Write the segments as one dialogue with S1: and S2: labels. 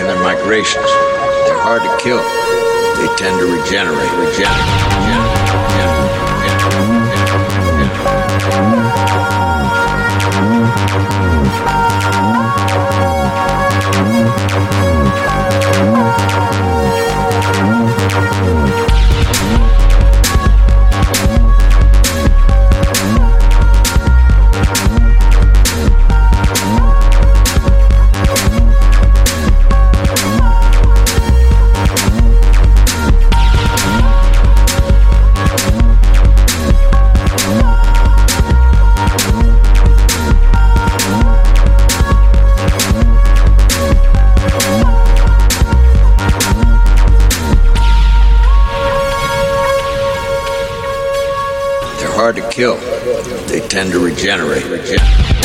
S1: tracking their migrations. They're hard to kill. They tend to regenerate, regenerate, They're kill. They tend to regenerate, regenerate.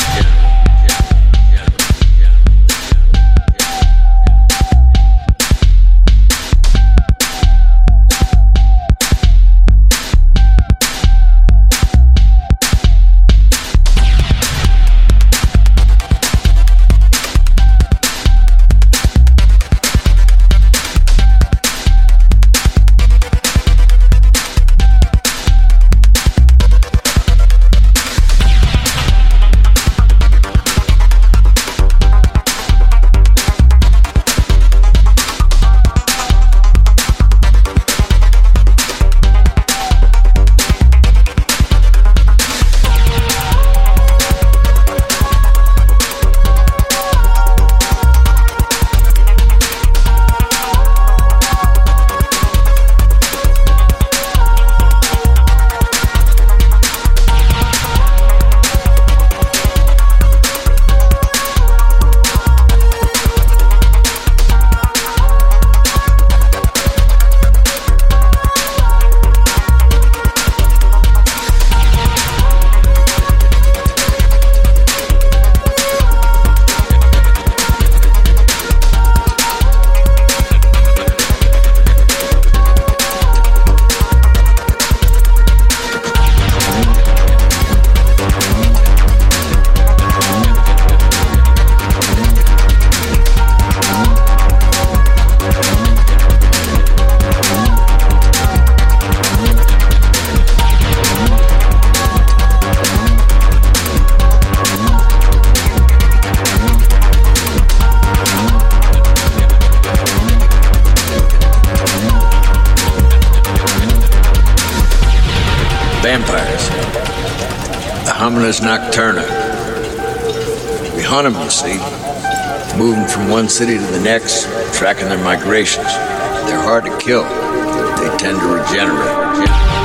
S1: City to the next, tracking their migrations. They're hard to kill. They tend to regenerate.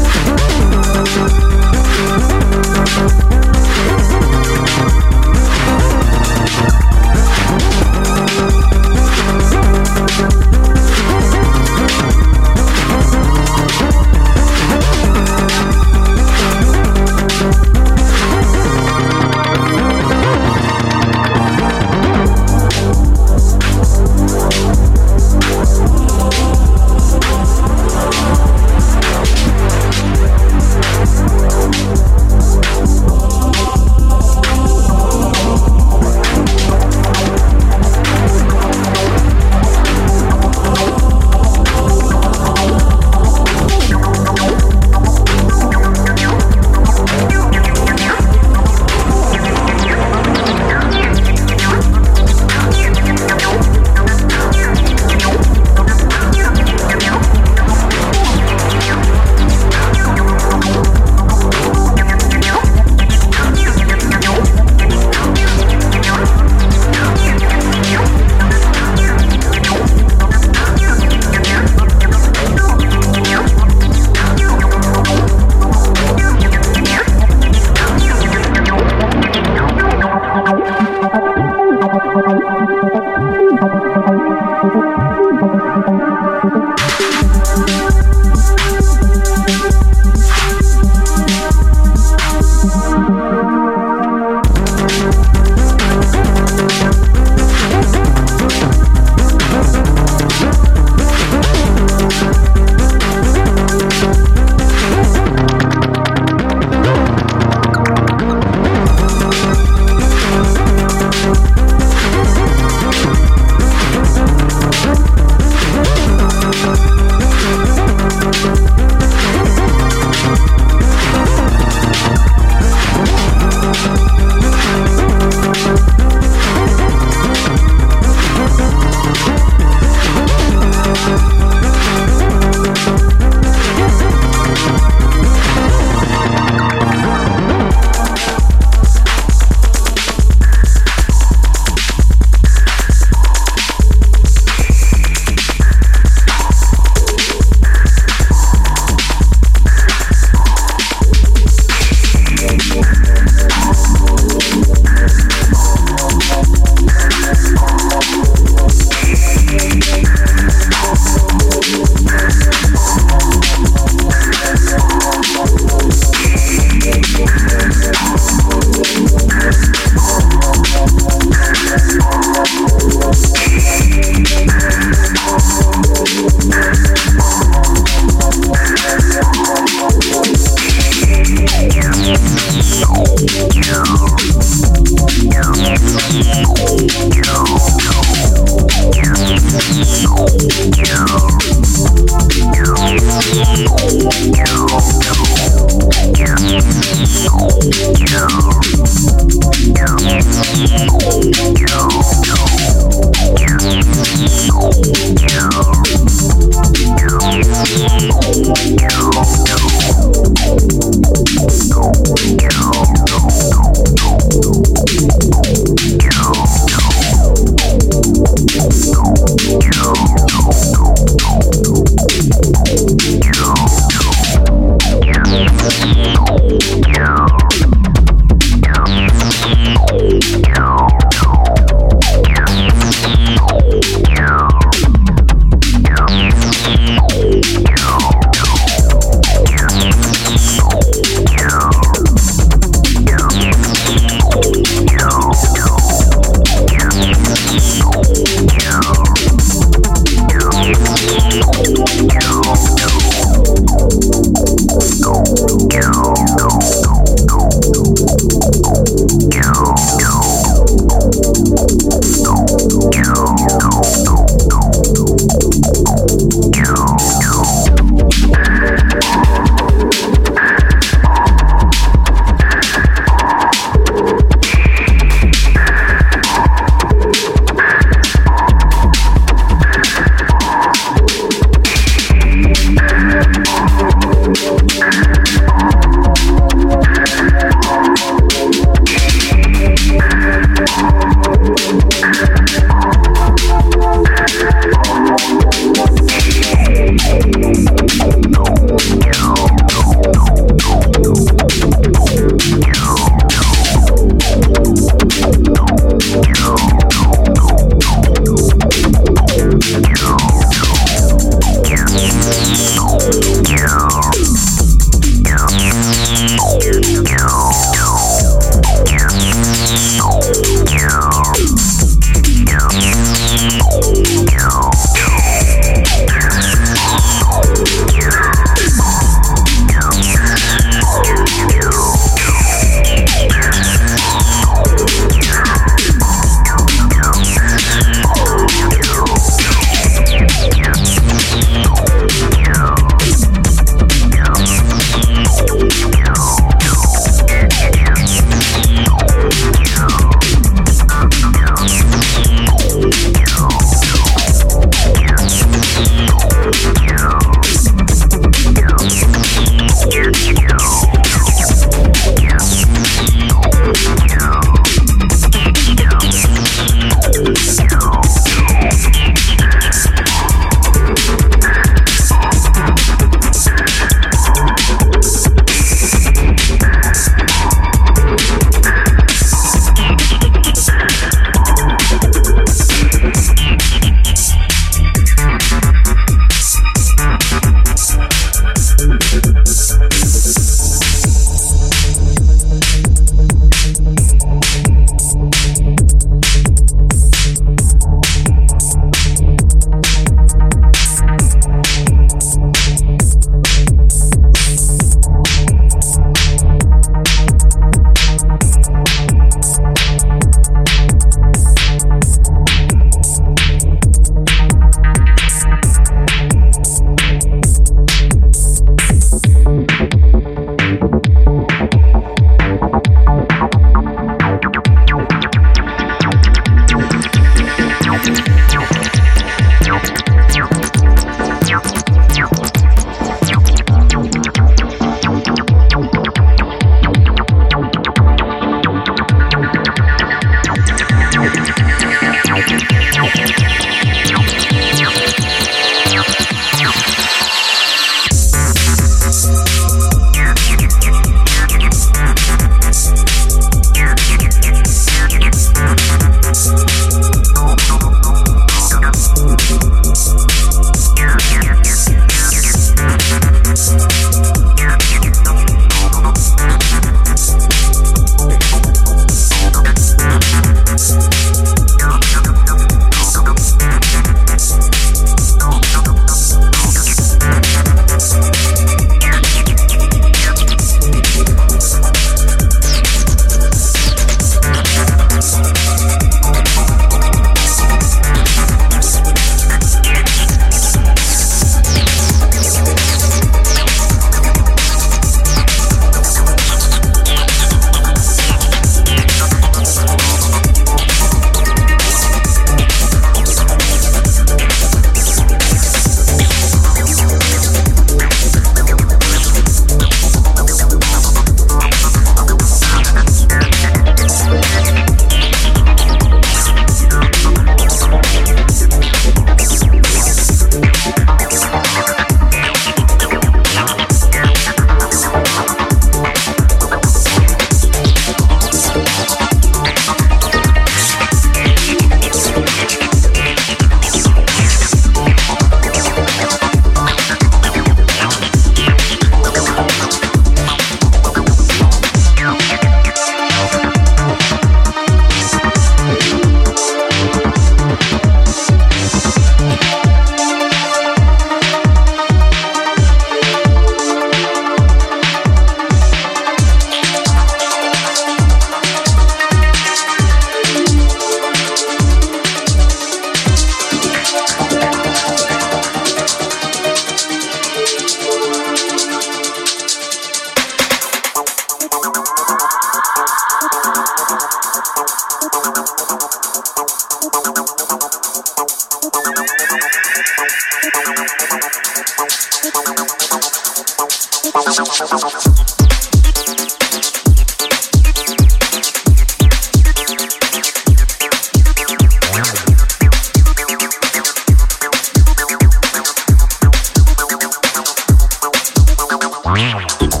S2: Mm-hmm.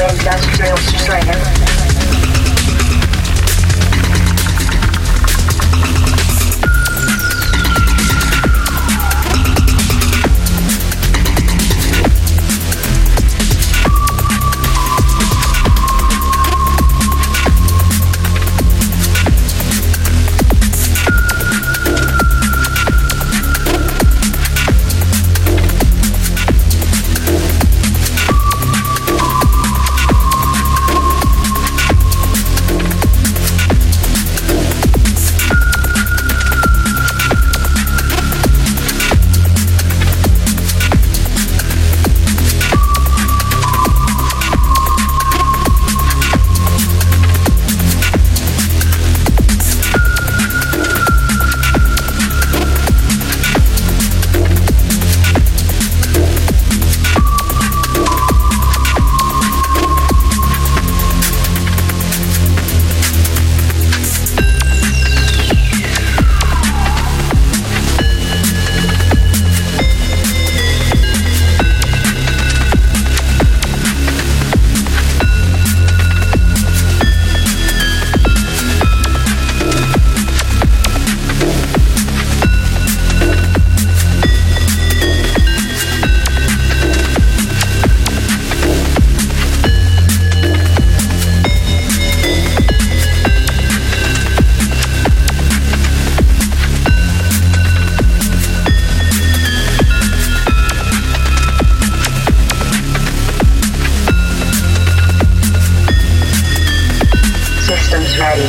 S2: industrial strength. ready.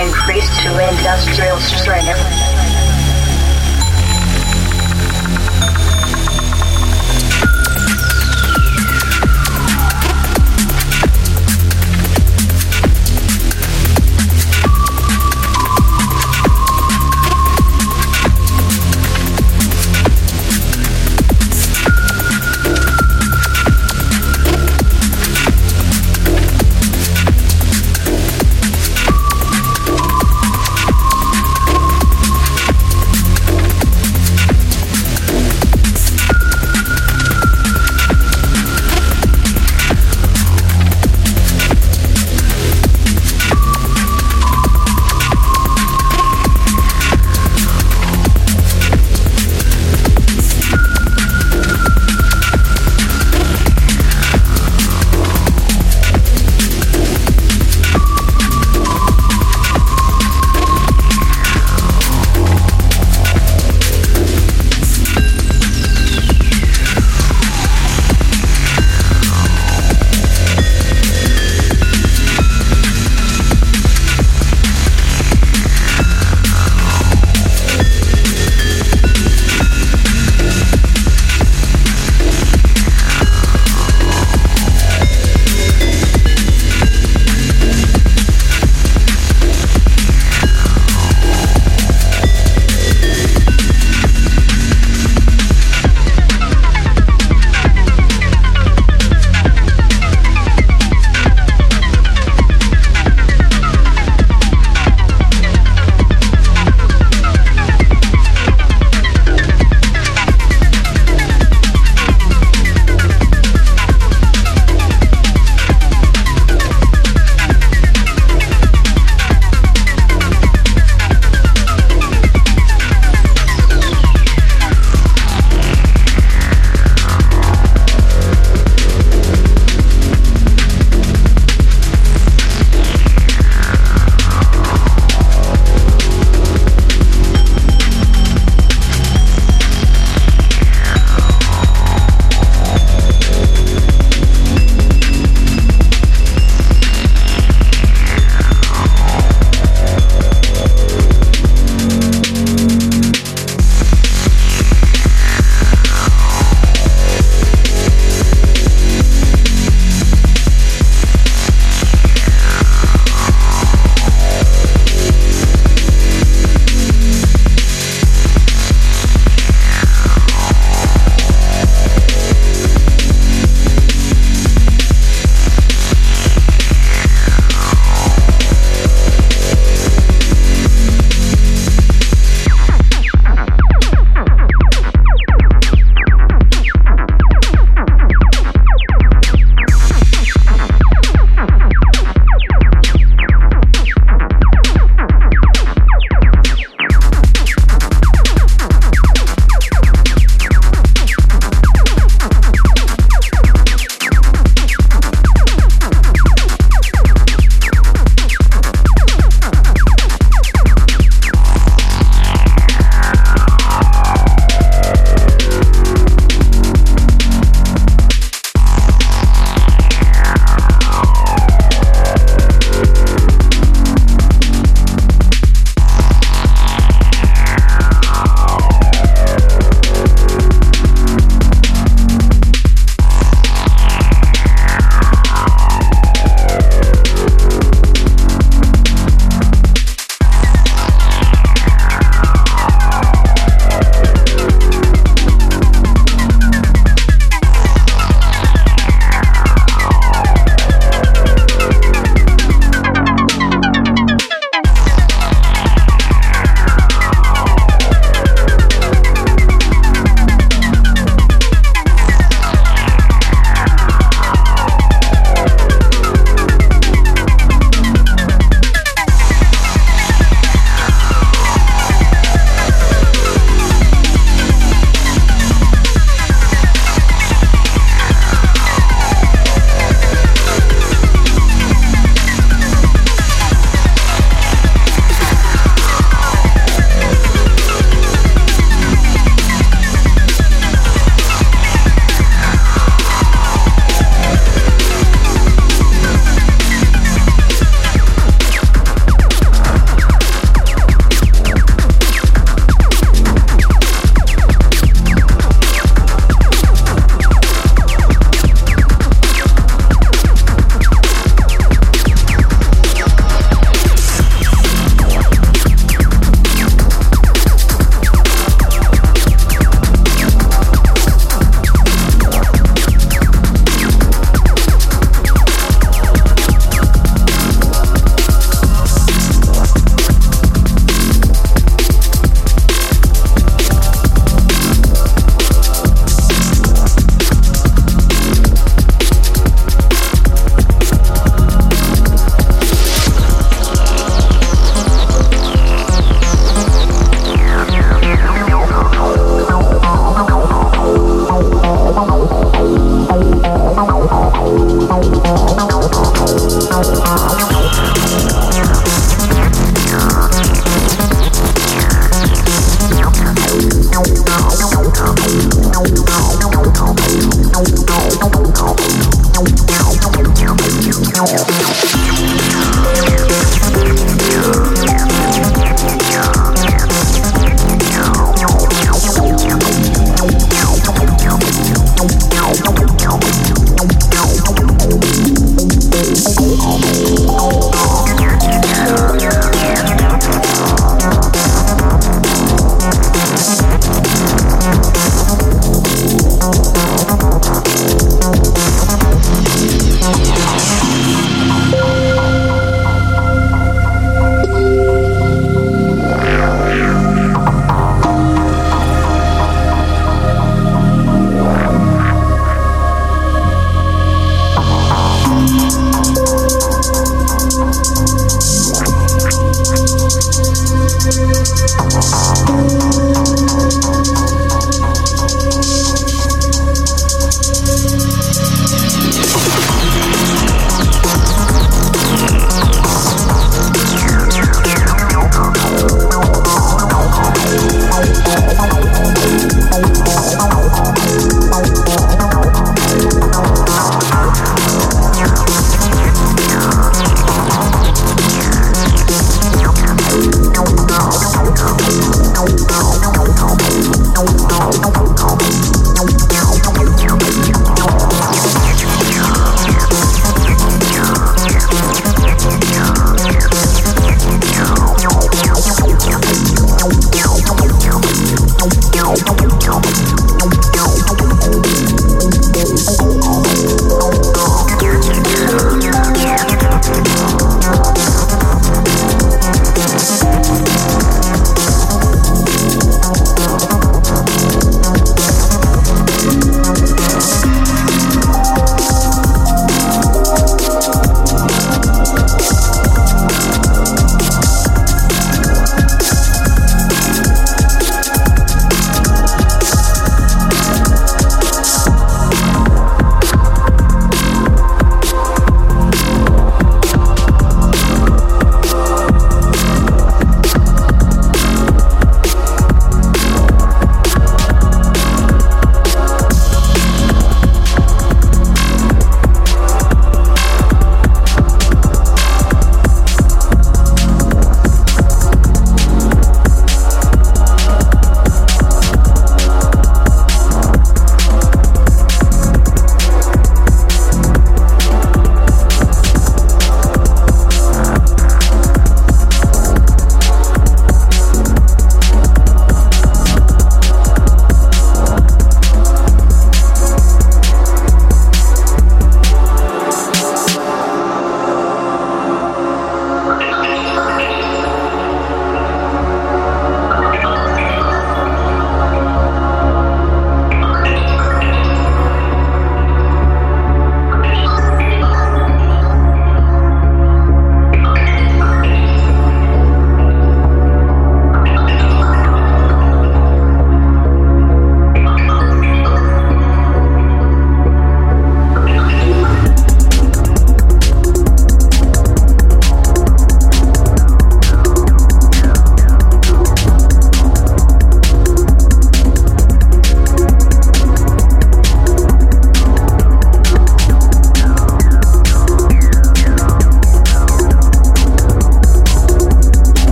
S2: Increased to industrial strength.